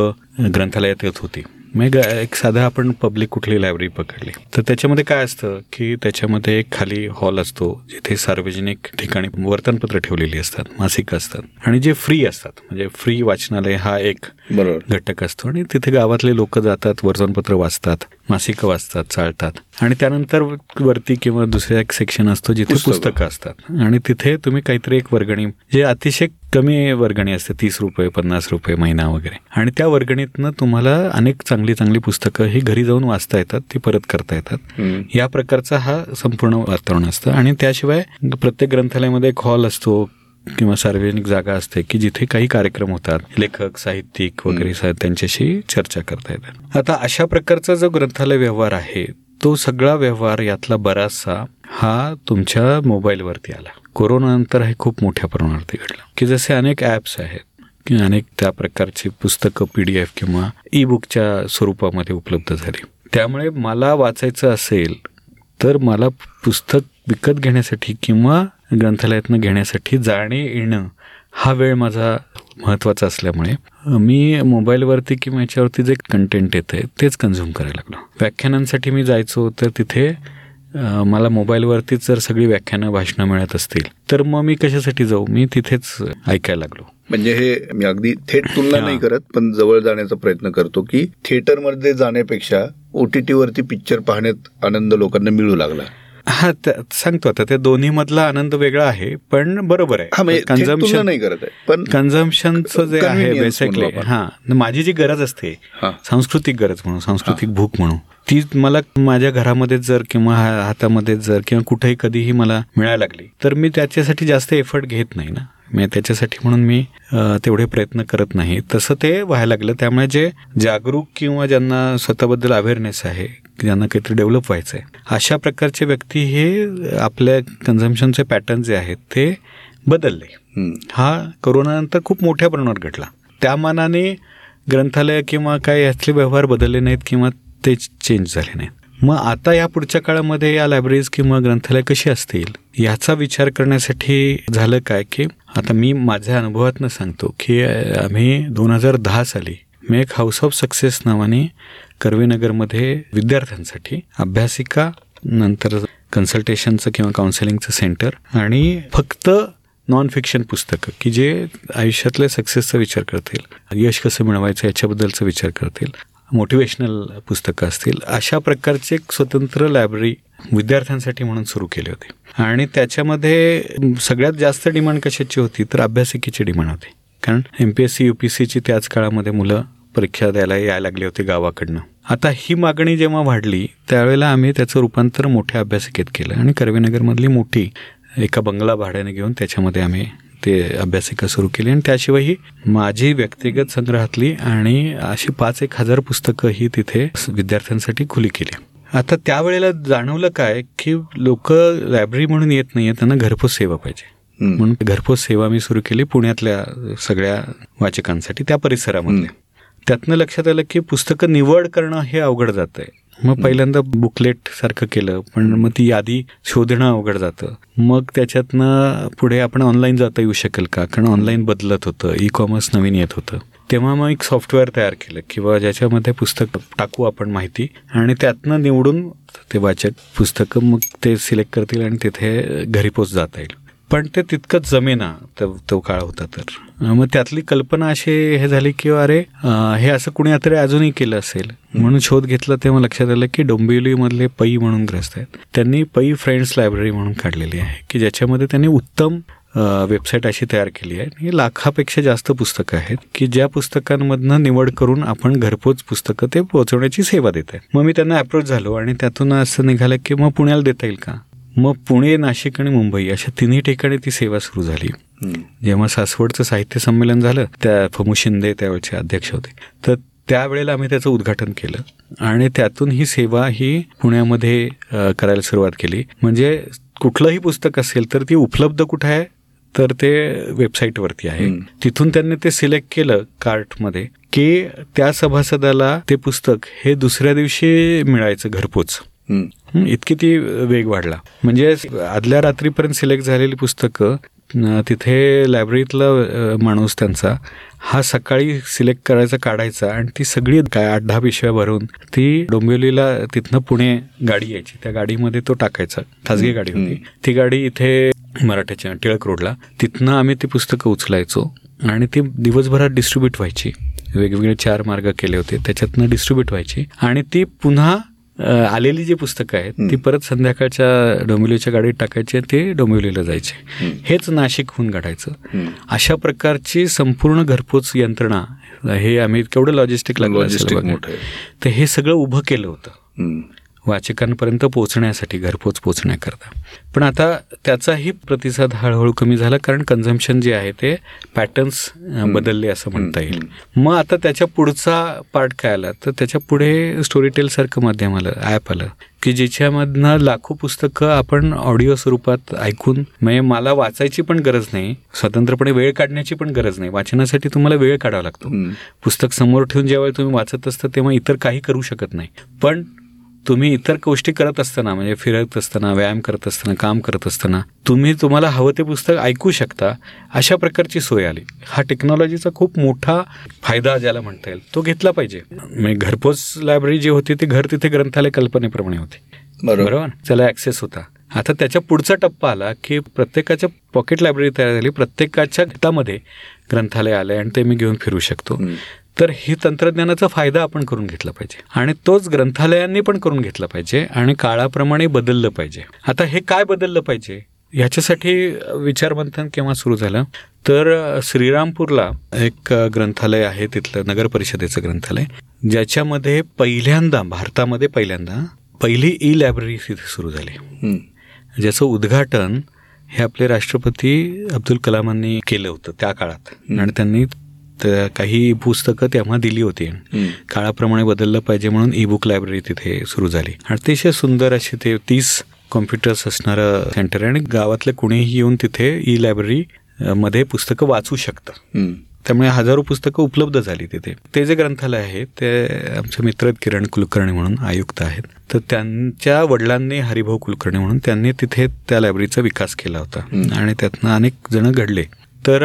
ग्रंथालयात येत होती मग एक साधा आपण पब्लिक कुठली लायब्ररी पकडली. तर त्याच्यामध्ये काय असतं की त्याच्यामध्ये एक खाली हॉल असतो जिथे सार्वजनिक ठिकाणी वर्तनपत्र ठेवलेली असतात मासिक असतात. आणि जे फ्री असतात म्हणजे फ्री वाचनालय हा एक बरोबर. घटक असतो. आणि तिथे गावातले लोक जातात वर्तमानपत्र वाचतात मासिकं वाचतात चालतात. आणि त्यानंतर वरती किंवा दुसऱ्या एक सेक्शन असतो जिथे. पुस्तकं असतात. आणि तिथे तुम्ही काहीतरी एक वर्गणी जे अतिशय कमी वर्गणी असते तीस रुपये पन्नास रुपये महिना वगैरे. आणि त्या वर्गणीतनं तुम्हाला अनेक चांगली चांगली पुस्तकं ही घरी जाऊन वाचता येतात ती परत करता येतात. या प्रकारचा हा संपूर्ण वातावरण असतं. आणि त्याशिवाय प्रत्येक ग्रंथालयामध्ये एक हॉल असतो किंवा सार्वजनिक जागा असते की जिथे काही कार्यक्रम होतात. लेखक साहित्यिक वगैरे त्यांच्याशी चर्चा करता येतात. आता अशा प्रकारचा जो ग्रंथालय व्यवहार आहे तो सगळा व्यवहार यातला बराचसा हा तुमच्या मोबाईलवरती आला. कोरोनानंतर हे खूप मोठ्या प्रमाणावरती घडलं. की जसे अनेक ॲप्स आहेत की अनेक त्या प्रकारची पुस्तकं पी डी एफ किंवा ई बुकच्या स्वरूपामध्ये उपलब्ध झाली. त्यामुळे मला वाचायचं असेल तर मला पुस्तक विकत घेण्यासाठी किंवा ग्रंथालयातनं घेण्यासाठी जाणे येणं हा वेळ माझा महत्त्वाचा असल्यामुळे मी मोबाईलवरती किंवा याच्यावरती जे कंटेंट येतं आहे तेच कन्झ्युम करायला लागलो. व्याख्यानांसाठी मी जायचो तर तिथे मला मोबाईलवरतीच जर सगळी व्याख्यानं भाषणं मिळत असतील तर मग मी कशासाठी जाऊ मी तिथेच ऐकायला लागलो म्हणजे हे मी अगदी थेट तुलना. नाही करत पण जवळ जाण्याचा प्रयत्न करतो की थिएटरमध्ये जाण्यापेक्षा ओटीटी वरती पिक्चर पाहण्यात आनंद लोकांना मिळू लागला हा सांगतो आता त्या दोन्ही मधला आनंद वेगळा आहे पण बरोबर म्हणजे आहे थेट तुलना नाही करत आहे पण कन्झम्पनचं जे आहे बेसिकली. हा न माझी जी गरज असते. सांस्कृतिक गरज म्हणून सांस्कृतिक भूक म्हणून ती मला माझ्या घरामध्ये जर किंवा हातामध्ये जर किंवा कुठेही कधीही मला मिळायला लागली तर मी त्याच्यासाठी जास्त एफर्ट घेत नाही ना. म्हणजे त्याच्यासाठी म्हणून मी तेवढे प्रयत्न करत नाही. तसं ते व्हायला लागलं. त्यामुळे जे जागरूक किंवा ज्यांना स्वतःबद्दल अवेअरनेस आहे ज्यांना काहीतरी डेव्हलप व्हायचं आहे अशा प्रकारचे व्यक्ती हे आपल्या कन्झम्पशनचे पॅटर्न जे आहेत ते बदलले. हा कोरोनानंतर खूप मोठ्या प्रमाणावर घडला. त्या मानाने ग्रंथालय किंवा काय यातले व्यवहार बदलले नाहीत किंवा ते चेंज झाले नाहीत. मग आता या पुढच्या काळामध्ये या लायब्ररीज किंवा ग्रंथालय कशी असतील? याचा विचार करण्यासाठी झालं काय की आता मी माझ्या अनुभवातनं सांगतो की आम्ही दोन हजार दहा साली मी एक हाऊस ऑफ सक्सेस नावाने कर्वेनगरमध्ये विद्यार्थ्यांसाठी अभ्यासिका नंतर कन्सल्टेशनचं किंवा काउन्सिलिंगचं सेंटर आणि फक्त नॉन फिक्शन पुस्तकं की जे आयुष्यातल्या सक्सेसचा विचार करतील यश कसं मिळवायचं याच्याबद्दलचा विचार करतील. मोटिवेशनल पुस्तकं असतील अशा प्रकारची एक स्वतंत्र लायब्ररी विद्यार्थ्यांसाठी म्हणून सुरू केली होती. आणि त्याच्यामध्ये सगळ्यात जास्त डिमांड कशाची होती तर अभ्यासिकेची डिमांड होती. कारण M P S C U P सीची त्याच काळामध्ये मुलं परीक्षा द्यायला यायला लागली होती गावाकडनं. आता ही मागणी जेव्हा वाढली त्यावेळेला आम्ही त्याचं रूपांतर मोठ्या अभ्यासिकेत केलं. आणि कर्वेनगरमधली मोठी एका बंगला भाड्याने घेऊन त्याच्यामध्ये आम्ही ते अभ्यासिका सुरू केली आणि त्याशिवायही माझी व्यक्तिगत संग्रहातली आणि अशी पाच एक हजार पुस्तकं ही तिथे विद्यार्थ्यांसाठी खुली केली. आता त्यावेळेला जाणवलं काय की लोक लायब्ररी म्हणून येत नाहीये त्यांना घरपोच सेवा पाहिजे. म्हणून घरपोच सेवा मी सुरू केली पुण्यातल्या सगळ्या वाचकांसाठी त्या परिसरामध्ये त्यातनं लक्षात आलं की पुस्तकं निवड करणं हे अवघड जात आहे मग पहिल्यांदा बुकलेट सारखं केलं पण मग ती यादी शोधणं अवघड जातं. मग त्याच्यातनं पुढे आपण ऑनलाईन जाता येऊ शकेल का? कारण ऑनलाईन बदलत होतं ई कॉमर्स नवीन येत होतं. तेव्हा मग एक सॉफ्टवेअर तयार केलं किंवा ज्याच्यामध्ये पुस्तक टाकू आपण माहिती आणि त्यातनं निवडून ते वाचक पुस्तकं मग ते सिलेक्ट करतील आणि तिथे घरी पोच जाता येईल. पण ते तितकंच जमेना तो तो काळ होता तर. मग त्यातली कल्पना अशी हे झाली की अरे हे असं कुणी तरी अजूनही केलं असेल. म्हणून शोध घेतला तेव्हा लक्षात आलं की डोंबिवलीमधले पै म्हणून ग्रस्त आहेत. त्यांनी पै फ्रेंड्स लायब्ररी म्हणून काढलेली आहे की ज्याच्यामध्ये त्यांनी उत्तम वेबसाईट अशी तयार केली आहे. ही लाखापेक्षा जास्त पुस्तकं आहेत की ज्या पुस्तकांमधनं निवड करून आपण घरपोच पुस्तकं ते पोहोचवण्याची सेवा देत आहे मग मी त्यांना अप्रोच झालो आणि त्यातून असं निघालं की मग पुण्याला देता येईल का? मग पुणे नाशिक आणि मुंबई अशा तिन्ही ठिकाणी ती सेवा सुरू झाली. जेव्हा सासवडचं साहित्य संमेलन झालं त्या फमू शिंदे त्यावेळेचे अध्यक्ष होते. तर त्यावेळेला आम्ही त्याचं उद्घाटन केलं आणि त्यातून ही सेवा ही पुण्यामध्ये करायला सुरुवात केली. म्हणजे कुठलंही पुस्तक असेल तर ती उपलब्ध कुठं आहे तर ते वेबसाईटवरती आहे. तिथून त्यांनी ते सिलेक्ट केलं कार्टमध्ये की त्या सभासदाला ते पुस्तक हे दुसऱ्या दिवशी मिळायचं घरपोच. इतकी ती वेग वाढला. म्हणजे आदल्या रात्रीपर्यंत सिलेक्ट झालेली पुस्तकं तिथे लायब्ररीतला माणूस त्यांचा हा सकाळी सिलेक्ट करायचा काढायचा आणि ती सगळी काय आठ दहा पिशव्या भरून ती डोंबिवलीला तिथनं पुणे गाडी यायची. त्या गाडीमध्ये तो टाकायचा. खाजगी गाडी होती. ती गाडी इथे मराठ्याच्या टिळक रोडला. तिथनं आम्ही ती पुस्तकं उचलायचो आणि ती दिवसभरात डिस्ट्रीब्यूट व्हायची. वेगवेगळे चार मार्ग केले होते. त्याच्यातनं डिस्ट्रीब्यूट व्हायची आणि ती पुन्हा आलेली जी पुस्तकं आहेत ती परत संध्याकाळच्या डोंबिवलीच्या गाडीत टाकायची ते डोंबिवलीला जायचे. हेच नाशिकहून काढायचं. अशा प्रकारची संपूर्ण घरपोच यंत्रणा हे आम्ही केवढं लॉजिस्टिक लागलं तर हे सगळं उभं केलं होतं. वाचकांपर्यंत पोहोचण्यासाठी घरपोच पोहोचण्याकरता. पण आता त्याचाही प्रतिसाद हळूहळू कमी झाला कारण कन्झम्पशन जे आहे ते पॅटर्न्स बदलले असं म्हणता येईल. मग आता त्याच्या पुढचा पार्ट काय आला? तर त्याच्या पुढे स्टोरीटेल सारखं माध्यम आलं ॲप आलं की ज्याच्यामधनं लाखो पुस्तकं आपण ऑडिओ स्वरूपात ऐकून म्हणजे मला वाचायची पण गरज नाही स्वतंत्रपणे वेळ काढण्याची पण गरज नाही वाचनासाठी तुम्हाला वेळ काढावा लागतो. पुस्तक समोर ठेवून जेव्हा तुम्ही वाचत असता तेव्हा इतर काही करू शकत नाही. पण तुम्ही इतर गोष्टी करत असताना म्हणजे फिरत असताना व्यायाम करत असताना काम करत असताना तुम्ही तुम्हाला हवं ते पुस्तक ऐकू शकता अशा प्रकारची सोय आली. हा टेक्नॉलॉजीचा खूप मोठा फायदा ज्याला म्हणता येईल तो घेतला पाहिजे. म्हणजे घरपोच लायब्ररी जी होती ती घर तिथे ग्रंथालय कल्पनेप्रमाणे होती. बरोबर. त्याला ऍक्सेस होता. आता त्याच्या पुढचा टप्पा आला की प्रत्येकाच्या पॉकेट लायब्ररी तयार झाली प्रत्येकाच्या गटामध्ये ग्रंथालय आले आणि ते मी घेऊन फिरू शकतो. तर ही तंत्रज्ञानाचा फायदा आपण करून घेतला पाहिजे. आणि तोच ग्रंथालयांनी पण करून घेतला पाहिजे आणि काळाप्रमाणे बदललं पाहिजे. आता हे काय बदललं पाहिजे? ह्याच्यासाठी विचारमंथन केव्हा सुरू झालं? तर श्रीरामपूरला एक ग्रंथालय आहे तिथलं नगर परिषदेचं ग्रंथालय ज्याच्यामध्ये पहिल्यांदा भारतामध्ये पहिल्यांदा पहिली ई लायब्ररी तिथे सुरू झाली. ज्याचं उद्घाटन हे आपले राष्ट्रपती अब्दुल कलामांनी केलं होतं त्या काळात. आणि त्यांनी तर काही पुस्तकं तेव्हा दिली होती. काळाप्रमाणे बदललं पाहिजे म्हणून ई बुक लायब्ररी तिथे सुरू झाली. अतिशय सुंदर असे ते तीस कॉम्प्युटर्स असणारं सेंटर आणि गावातले कुणीही येऊन तिथे ई लायब्ररी मध्ये पुस्तकं वाचू शकतं. त्यामुळे हजारो पुस्तकं उपलब्ध झाली तिथे. ते जे ग्रंथालय आहे ते आमचे मित्र किरण कुलकर्णी म्हणून आयुक्त आहेत. तर त्यांच्या वडिलांनी हरिभाऊ कुलकर्णी म्हणून त्यांनी तिथे त्या लायब्ररीचा विकास केला होता. आणि त्यातनं अनेक जण घडले. तर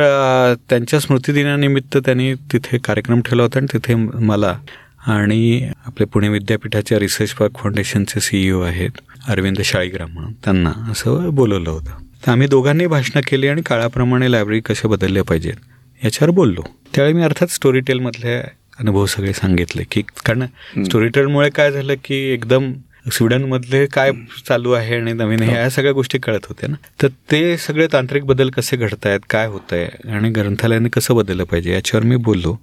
त्यांच्या स्मृतिदिनानिमित्त त्यांनी तिथे कार्यक्रम ठेवला होता आणि तिथे मला आणि आपले पुणे विद्यापीठाच्या रिसर्च पार्क फाउंडेशनचे सीईओ आहेत अरविंद शाळीग्राम म्हणून. त्यांना असं बोलवलं होतं. तर आम्ही दोघांनी भाषणं केली आणि काळाप्रमाणे लायब्ररी कशा बदलल्या पाहिजेत याच्यावर बोललो. त्यावेळी मी अर्थात स्टोरी टेलमधले अनुभव सगळे सांगितले की कारण स्टोरी टेलमुळे काय झालं की एकदम स्वीडनमधले काय चालू आहे आणि नवीन ह्या सगळ्या गोष्टी कळत होत्या ना. तर ते सगळे तांत्रिक बदल कसे घडत आहेत काय होत आहे आणि ग्रंथालयाने कसं बदललं पाहिजे याच्यावर मी बोललो.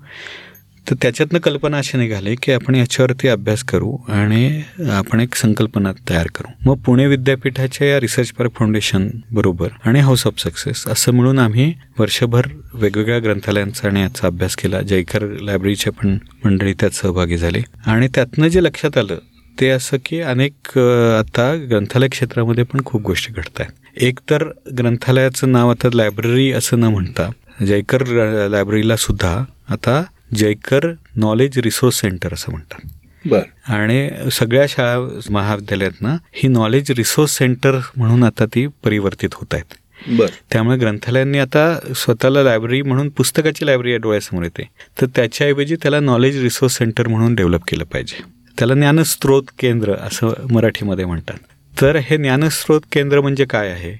तर त्याच्यातनं कल्पना अशी निघाली की आपण याच्यावरती अभ्यास करू आणि आपण एक संकल्पना तयार करू. मग पुणे विद्यापीठाच्या या रिसर्च पार्क फाउंडेशन बरोबर आणि हाऊस ऑफ सक्सेस असं मिळून आम्ही वर्षभर वेगवेगळ्या ग्रंथालयांचा आणि याचा अभ्यास केला. जयकर लायब्ररीच्या पण मंडळी त्यात सहभागी झाले. आणि त्यातनं जे लक्षात आलं ते असं की अनेक आता ग्रंथालय क्षेत्रामध्ये पण खूप गोष्टी घडत आहेत एक तर ग्रंथालयाचं नाव आता लायब्ररी असं न म्हणता जयकर लायब्ररीला सुद्धा आता जयकर नॉलेज रिसोर्स सेंटर असं म्हणतात. बर. आणि सगळ्या शाळा महाविद्यालयातनं ही नॉलेज रिसोर्स सेंटर म्हणून आता ती परिवर्तित होत आहेत बर. त्यामुळे ग्रंथालयांनी आता स्वतःला लायब्ररी म्हणून पुस्तकाची लायब्ररी डोळ्यासमोर येते. तर त्याच्याऐवजी त्याला नॉलेज रिसोर्स सेंटर म्हणून डेव्हलप केलं पाहिजे. त्याला ज्ञानस्त्रोत केंद्र असं मराठीमध्ये म्हणतात. तर हे ज्ञानस्त्रोत केंद्र म्हणजे काय आहे?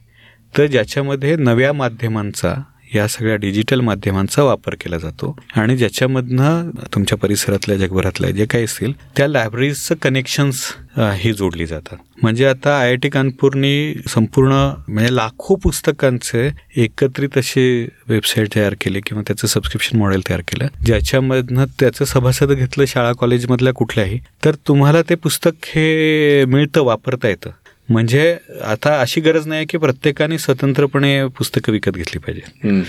तर ज्याच्यामध्ये नव्या माध्यमांचा या सगळ्या डिजिटल माध्यमांचा वापर केला जातो. आणि ज्याच्यामधनं तुमच्या परिसरातल्या जगभरातल्या जे काही असतील त्या लायब्ररीजचं कनेक्शन्स ही जोडली जातात. म्हणजे आता आय आय टी कानपूरनी संपूर्ण म्हणजे लाखो पुस्तकांचे एकत्रित असे वेबसाईट तयार केले किंवा त्याचं सबस्क्रिप्शन मॉडेल तयार केलं. ज्याच्यामधनं त्याचं सभासद घेतलं शाळा कॉलेजमधल्या कुठल्याही तर तुम्हाला ते पुस्तक हे मिळतं वापरता येतं. म्हणजे आता अशी गरज नाही की प्रत्येकाने स्वतंत्रपणे पुस्तकं विकत घेतली पाहिजे.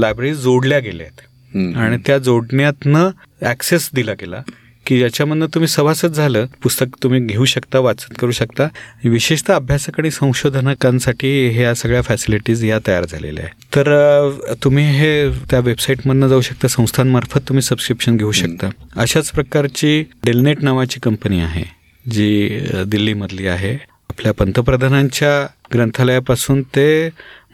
लायब्ररी जोडल्या गेल्या आहेत. आणि त्या जोडण्यातनं ऍक्सेस दिला गेला की याच्यामधनं तुम्ही सभासद झालं पुस्तक तुम्ही घेऊ शकता वाचन करू शकता. विशेषतः अभ्यासक आणि संशोधनकांसाठी ह्या सगळ्या फॅसिलिटीज या तयार झालेल्या आहेत. तर तुम्ही हे त्या वेबसाईटमधनं जाऊ शकता संस्थांमार्फत तुम्ही सबस्क्रिप्शन घेऊ शकता. अशाच प्रकारची डेलनेट नावाची कंपनी आहे जी दिल्लीमधली आहे. आपल्या पंतप्रधानांच्या ग्रंथालयापासून ते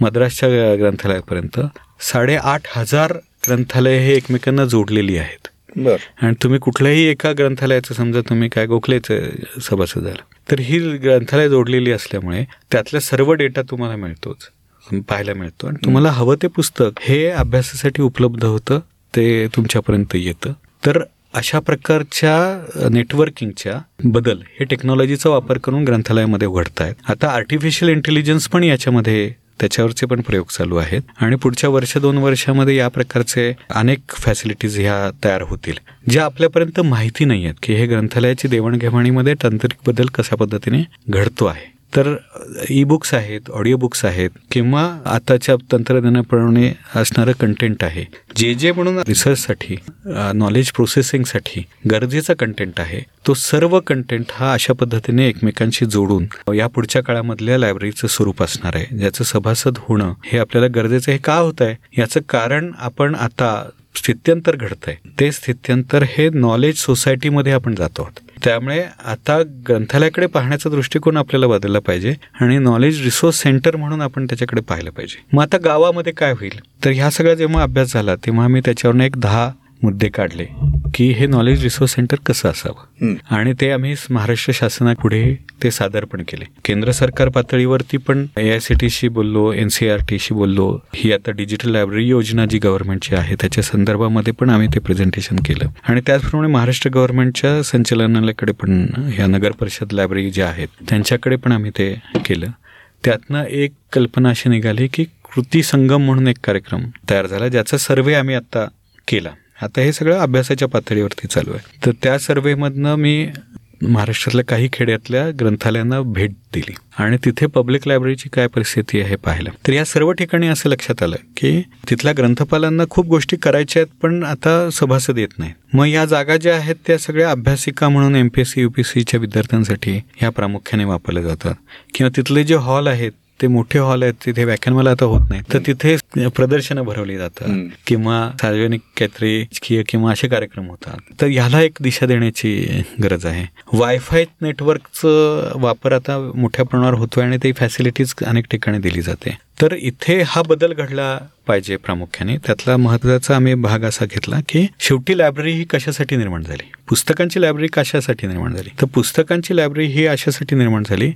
मद्रासच्या ग्रंथालयापर्यंत साडेआठ हजार ग्रंथालय हे एकमेकांना जोडलेली आहेत. आणि तुम्ही कुठल्याही एका ग्रंथालयाचं समजा तुम्ही काय गोखलेचं सभासद झाला तर ही ग्रंथालय जोडलेली असल्यामुळे त्यातला सर्व डेटा तुम्हाला मिळतोच पाहायला मिळतो. आणि तुम्हाला हवं ते पुस्तक हे अभ्यासासाठी उपलब्ध होतं ते तुमच्यापर्यंत येतं. तर अशा प्रकारच्या नेटवर्किंगच्या बदल हे टेक्नॉलॉजीचा वापर करून ग्रंथालयामध्ये उघडत आहेत आता आर्टिफिशियल इंटेलिजन्स पण याच्यामध्ये त्याच्यावरचे पण प्रयोग चालू आहेत. आणि पुढच्या वर्ष दोन वर्षामध्ये या प्रकारचे अनेक फॅसिलिटीज ह्या तयार होतील. ज्या आपल्यापर्यंत माहिती नाही आहेत की हे ग्रंथालयाची देवाणघेवाणीमध्ये तांत्रिक बदल कशा पद्धतीने घडतो आहे. तर ई बुक्स आहेत ऑडिओ बुक्स आहेत किंवा आताच्या तंत्रज्ञानाप्रमाणे असणारं कंटेंट आहे. जे जे म्हणून रिसर्चसाठी नॉलेज प्रोसेसिंगसाठी गरजेचा कंटेंट आहे तो सर्व कंटेंट हा अशा पद्धतीने एकमेकांशी जोडून या पुढच्या काळामधल्या लायब्ररीचं स्वरूप असणार आहे. ज्याचं सभासद होणं हे आपल्याला गरजेचं हे का होत आहे याचं कारण आपण आता स्थित्यंतर घडतंय. ते स्थित्यंतर हे नॉलेज सोसायटीमध्ये आपण जातो आहोत. त्यामुळे आता ग्रंथालयाकडे पाहण्याचा दृष्टिकोन आपल्याला बदलला पाहिजे आणि नॉलेज रिसोर्स सेंटर म्हणून आपण त्याच्याकडे पाहिलं पाहिजे. मग आता गावामध्ये काय होईल? तर ह्या सगळ्या जेव्हा अभ्यास झाला तेव्हा मी त्याच्यावरनं एक दहा मुद्दे काढले की हे नॉलेज रिसोर्स सेंटर कसं असावं? आणि ते आम्ही महाराष्ट्र शासनापुढे ते सादर पण केले. केंद्र सरकार पातळीवरती पण ए आय सी टीशी बोललो एन सी आर टीशी बोललो ही आता डिजिटल लायब्ररी योजना जी गव्हर्नमेंटची आहे त्याच्या संदर्भामध्ये पण आम्ही ते प्रेझेंटेशन केलं. आणि त्याचप्रमाणे महाराष्ट्र गव्हर्नमेंटच्या संचालनालयाकडे पण ह्या नगर परिषद लायब्ररी ज्या आहेत त्यांच्याकडे पण आम्ही ते केलं. त्यातनं एक कल्पना अशी निघाली की कृती संगम म्हणून एक कार्यक्रम तयार झाला ज्याचा सर्वे आम्ही आता केला. आता हे सगळं अभ्यासाच्या पातळीवरती चालू आहे. तर त्या सर्वेमधनं मी महाराष्ट्रातल्या काही खेड्यातल्या ग्रंथालयांना भेट दिली. आणि तिथे पब्लिक लायब्ररीची काय परिस्थिती आहे पाहिलं. तर या सर्व ठिकाणी असं लक्षात आलं की तिथल्या ग्रंथपालांना खूप गोष्टी करायच्या आहेत पण आता सभासद येत नाहीत. मग या जागा ज्या आहेत त्या सगळ्या अभ्यासिका म्हणून एम पी एस सी युपीएससीच्या विद्यार्थ्यांसाठी ह्या प्रामुख्याने वापरल्या जातात. किंवा तिथले जे हॉल आहेत ते मोठे हॉल आहेत तिथे व्याख्यानमाला आता होत नाही. तर तिथे प्रदर्शनं भरवली जातात किंवा सार्वजनिक काहीतरी किंवा असे कार्यक्रम होतात. तर ह्याला एक दिशा देण्याची गरज आहे. वायफाय नेटवर्कचं वापर आता मोठ्या प्रमाणावर होतोय आणि ते फॅसिलिटीज अनेक ठिकाणी दिली जाते. तर इथे हा बदल घडला पाहिजे प्रामुख्याने. त्यातला महत्त्वाचा आम्ही भाग असा घेतला की शेवटी लायब्ररी ही कशासाठी निर्माण झाली? पुस्तकांची लायब्ररी कशासाठी निर्माण झाली? तर पुस्तकांची लायब्ररी ही अशासाठी निर्माण झाली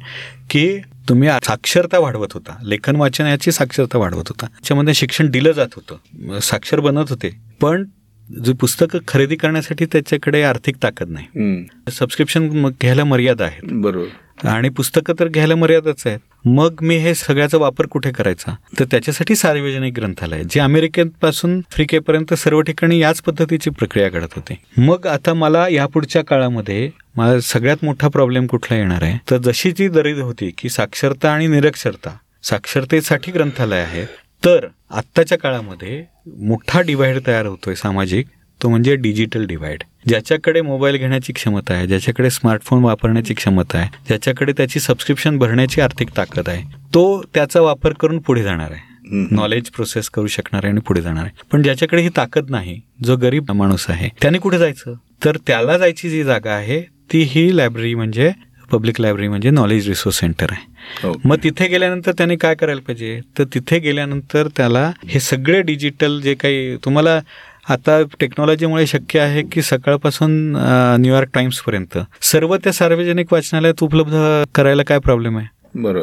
की तुम्ही साक्षरता वाढवत होता. लेखन वाचनाची साक्षरता वाढवत होता. त्याच्यामध्ये शिक्षण दिलं जात होतं. साक्षर बनत होते. पण जे पुस्तकं खरेदी करण्यासाठी त्याच्याकडे आर्थिक ताकद नाही. सबस्क्रिप्शन घ्यायला मर्यादा आहेत. बरोबर. आणि पुस्तकं तर घ्यायला मर्यादाच आहेत. मग मी हे सगळ्याचा वापर कुठे करायचा? तर त्याच्यासाठी सार्वजनिक ग्रंथालय जे अमेरिकेपासून आफ्रिकेपर्यंत सर्व ठिकाणी याच पद्धतीची प्रक्रिया घडत होती. मग आता मला यापुढच्या काळामध्ये मला सगळ्यात मोठा प्रॉब्लेम कुठला येणार आहे? तर जशी ती दरीद होती की साक्षरता आणि निरक्षरता साक्षरतेसाठी ग्रंथालय आहे तर आत्ताच्या काळामध्ये मोठा डिवाइड तयार होतोय सामाजिक. तो म्हणजे डिजिटल डिवाइड ज्याच्याकडे मोबाईल घेण्याची क्षमता आहे ज्याच्याकडे स्मार्टफोन वापरण्याची क्षमता आहे ज्याच्याकडे त्याची सबस्क्रिप्शन भरण्याची आर्थिक ताकद आहे तो त्याचा वापर करून पुढे जाणार आहे. नॉलेज प्रोसेस करू शकणार आहे आणि पुढे जाणार आहे. पण ज्याच्याकडे ही ताकद नाही जो गरीब माणूस आहे त्याने कुठे जायचं? तर त्याला जायची जी जागा आहे ती ही लायब्ररी म्हणजे पब्लिक लायब्ररी म्हणजे नॉलेज रिसोर्स सेंटर आहे. हो. मग तिथे गेल्यानंतर त्याने काय करायला पाहिजे? तर तिथे गेल्यानंतर त्याला हे सगळे डिजिटल जे काही तुम्हाला आता टेक्नॉलॉजीमुळे शक्य आहे की सकाळपासून न्यूयॉर्क टाइम्सपर्यंत सर्व त्या सार्वजनिक वाचनालयात उपलब्ध करायला काय प्रॉब्लेम आहे?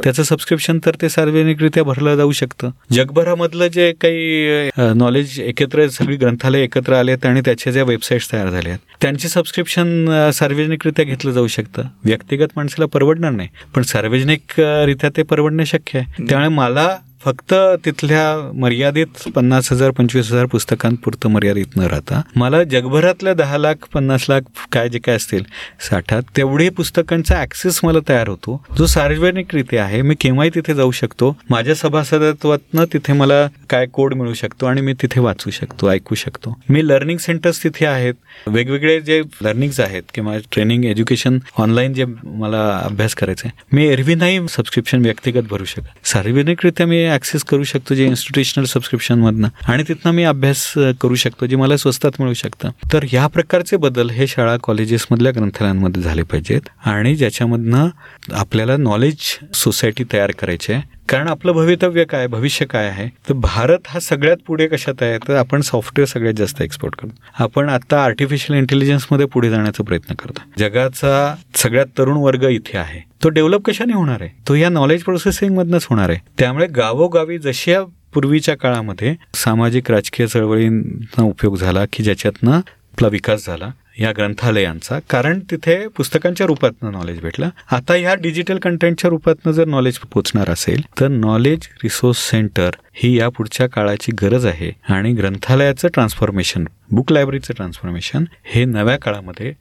त्याचं सबस्क्रिप्शन तर ते सार्वजनिकरित्या भरलं जाऊ शकतं. जगभरामधलं जे काही नॉलेज एकत्र सगळी ग्रंथालय एकत्र आलेत आणि त्याच्या ज्या वेबसाईट्स तयार झाल्या आहेत त्यांचे सबस्क्रिप्शन सार्वजनिकरित्या घेतलं जाऊ शकतं. व्यक्तिगत माणसाला परवडणार नाही पण सार्वजनिकरित्या ते परवडणं शक्य आहे. त्यामुळे मला फक्त तिथल्या मर्यादित पन्नास हजार पंचवीस हजार पुस्तकांपुरतं मर्यादित न राहता मला जगभरातल्या दहा लाख पन्नास लाख काय जे काय असतील साठा तेवढे पुस्तकांचा ऍक्सेस मला तयार होतो जो सार्वजनिकरित्या आहे. मी केव्हाही तिथे जाऊ शकतो. माझ्या सभासदत्वातनं तिथे मला काय कोड मिळू शकतो आणि मी तिथे वाचू शकतो ऐकू शकतो. मी लर्निंग सेंटर्स तिथे आहेत. वेगवेगळे जे लर्निंग्स आहेत किंवा ट्रेनिंग एज्युकेशन ऑनलाईन जे मला अभ्यास करायचा आहे मी एरवी नाही सबस्क्रिप्शन व्यक्तिगत भरू शकत. सार्वजनिकरित्या मी ऍक्सेस करू शकतो जे इन्स्टिट्यूशनल सबस्क्रिप्शनमधनं आणि तिथनं मी अभ्यास करू शकतो जे मला स्वस्तात मिळू शकतं. तर ह्या प्रकारचे बदल हे शाळा कॉलेजेसमधल्या ग्रंथालयांमध्ये झाले पाहिजेत. आणि ज्याच्यामधनं आपल्याला नॉलेज सोसायटी तयार करायची आहे. कारण आपलं भवितव्य काय भविष्य काय आहे? तर भारत हा सगळ्यात पुढे कशात आहे? तर आपण सॉफ्टवेअर सगळ्यात जास्त एक्सपोर्ट करतो. आपण आता आर्टिफिशियल इंटेलिजन्समध्ये पुढे जाण्याचा प्रयत्न करतो. जगाचा सगळ्यात तरुण वर्ग इथे आहे. तो डेव्हलप कशाने होणार आहे? तो या नॉलेज प्रोसेसिंग मधनच होणार आहे. त्यामुळे गावोगावी जशा पूर्वीच्या काळामध्ये सामाजिक राजकीय चळवळींचा उपयोग झाला की ज्याच्यातनं आपला विकास झाला या ग्रंथालयांचा कारण तिथे पुस्तकांच्या रूपातनं नॉलेज भेटलं. आता ह्या डिजिटल कंटेंटच्या रूपातनं जर नॉलेज पोचणार असेल तर नॉलेज रिसोर्स सेंटर ही या पुढच्या काळाची गरज आहे. आणि ग्रंथालयाचं ट्रान्सफॉर्मेशन बुक लायब्ररीचं ट्रान्सफॉर्मेशन हे नव्या काळामध्ये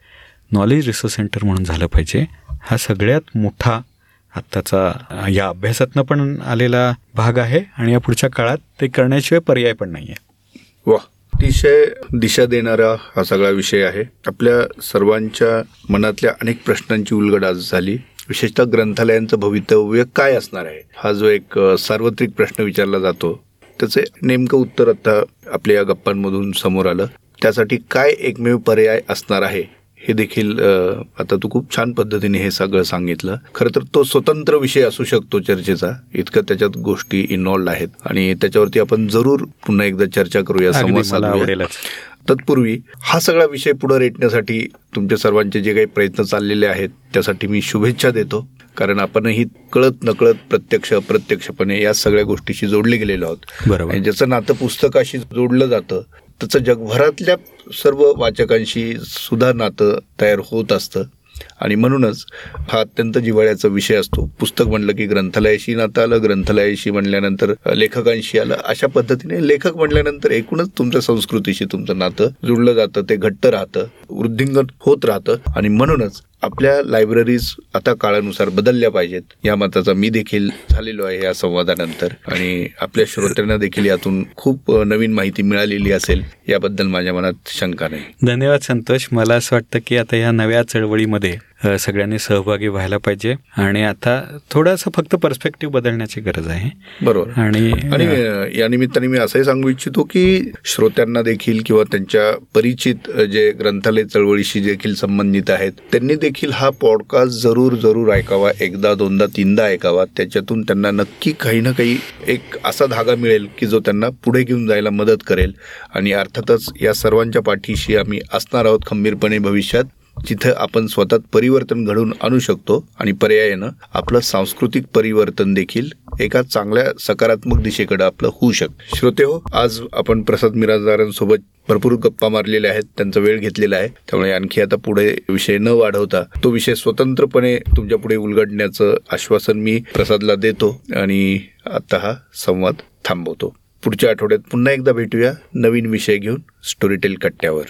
नॉलेज रिसोर्स सेंटर म्हणून झालं पाहिजे. हा सगळ्यात मोठा आत्ताचा या अभ्यासातनं पण आलेला भाग आहे आणि या पुढच्या काळात ते करण्याशिवाय पर्याय पण नाही आहे वा अतिशय दिशा देणारा हा सगळा विषय आहे. आपल्या सर्वांच्या मनातल्या अनेक प्रश्नांची उलगड आज झाली. विशेषतः ग्रंथालयांचं भवितव्य काय असणार आहे? हा जो एक सार्वत्रिक प्रश्न विचारला जातो त्याचे नेमकं उत्तर आता आपल्या या गप्पांमधून समोर आलं. त्यासाठी काय एकमेव पर्याय असणार आहे? हे देखील आता तू खूप छान पद्धतीने हे सगळं सांगितलं. खरं तर तो स्वतंत्र विषय असू शकतो चर्चेचा. इतकं त्याच्यात गोष्टी इन्व्हॉल्ड आहेत. आणि त्याच्यावरती आपण जरूर पुन्हा एकदा चर्चा करूया संवाद साधूया. तत्पूर्वी हा सगळा विषय पुढे रेटण्यासाठी तुमच्या सर्वांचे जे काही प्रयत्न चाललेले आहेत त्यासाठी मी शुभेच्छा देतो. कारण आपणही कळत नकळत प्रत्यक्ष अप्रत्यक्षपणे या सगळ्या गोष्टीशी जोडले गेलेलो आहोत. बरोबर. ज्याचं नातं पुस्तकाशी जोडलं जातं त्याचं जगभरातल्या सर्व वाचकांशी सुद्धा नातं तयार होत असतं. आणि म्हणूनच हा अत्यंत जिव्हाळ्याचा विषय असतो. पुस्तक म्हणलं की ग्रंथालयाशी नातं आलं ग्रंथालयाशी म्हणल्यानंतर लेखकांशी आलं. अशा पद्धतीने लेखक म्हणल्यानंतर एकूणच तुमच्या संस्कृतीशी तुमचं नातं जुळलं जातं ते घट्ट राहतं वृद्धिंगत होत राहतं. आणि म्हणूनच आपल्या लायब्ररीज आता काळानुसार बदलल्या पाहिजेत. या मताचा मी देखील झालेलो आहे या संवादानंतर. आणि आपल्या श्रोत्यांना देखील यातून खूप नवीन माहिती मिळालेली असेल याबद्दल माझ्या मनात शंका नाही. धन्यवाद संतोष. मला असं वाटतं की आता या नव्या चळवळीमध्ये सगळ्यांनी सहभागी व्हायला पाहिजे. आणि आता थोडासा फक्त पर्स्पेक्टिव्ह बदलण्याची गरज आहे. बरोबर. आणि आणि या निमित्ताने मी असंही सांगू इच्छितो की श्रोत्यांना देखील किंवा त्यांच्या परिचित जे ग्रंथालय चळवळीशी देखील संबंधित आहेत त्यांनी देखील हा पॉडकास्ट जरूर जरूर ऐकावा. एकदा दोनदा तीनदा ऐकावा. त्याच्यातून त्यांना नक्की काही ना काही एक असा धागा मिळेल की जो त्यांना पुढे घेऊन जायला मदत करेल. आणि अर्थातच या सर्वांच्या पाठीशी आम्ही असणार आहोत खंबीरपणे भविष्यात. जिथं आपण स्वतःत परिवर्तन घडवून आणू शकतो आणि पर्यायानं आपलं सांस्कृतिक परिवर्तन देखील एका चांगल्या सकारात्मक दिशेकडे आपलं होऊ शकतं. श्रोते हो आज आपण प्रसाद मिराजदारांसोबत भरपूर गप्पा मारलेल्या आहेत. त्यांचा वेळ घेतलेला आहे. त्यामुळे आणखी आता पुढे विषय न वाढवता तो विषय स्वतंत्रपणे तुमच्यापुढे उलगडण्याचं आश्वासन मी प्रसादला देतो आणि आता हा संवाद थांबवतो. पुढच्या आठवड्यात पुन्हा एकदा भेटूया नवीन विषय घेऊन स्टोरीटेल कट्ट्यावर.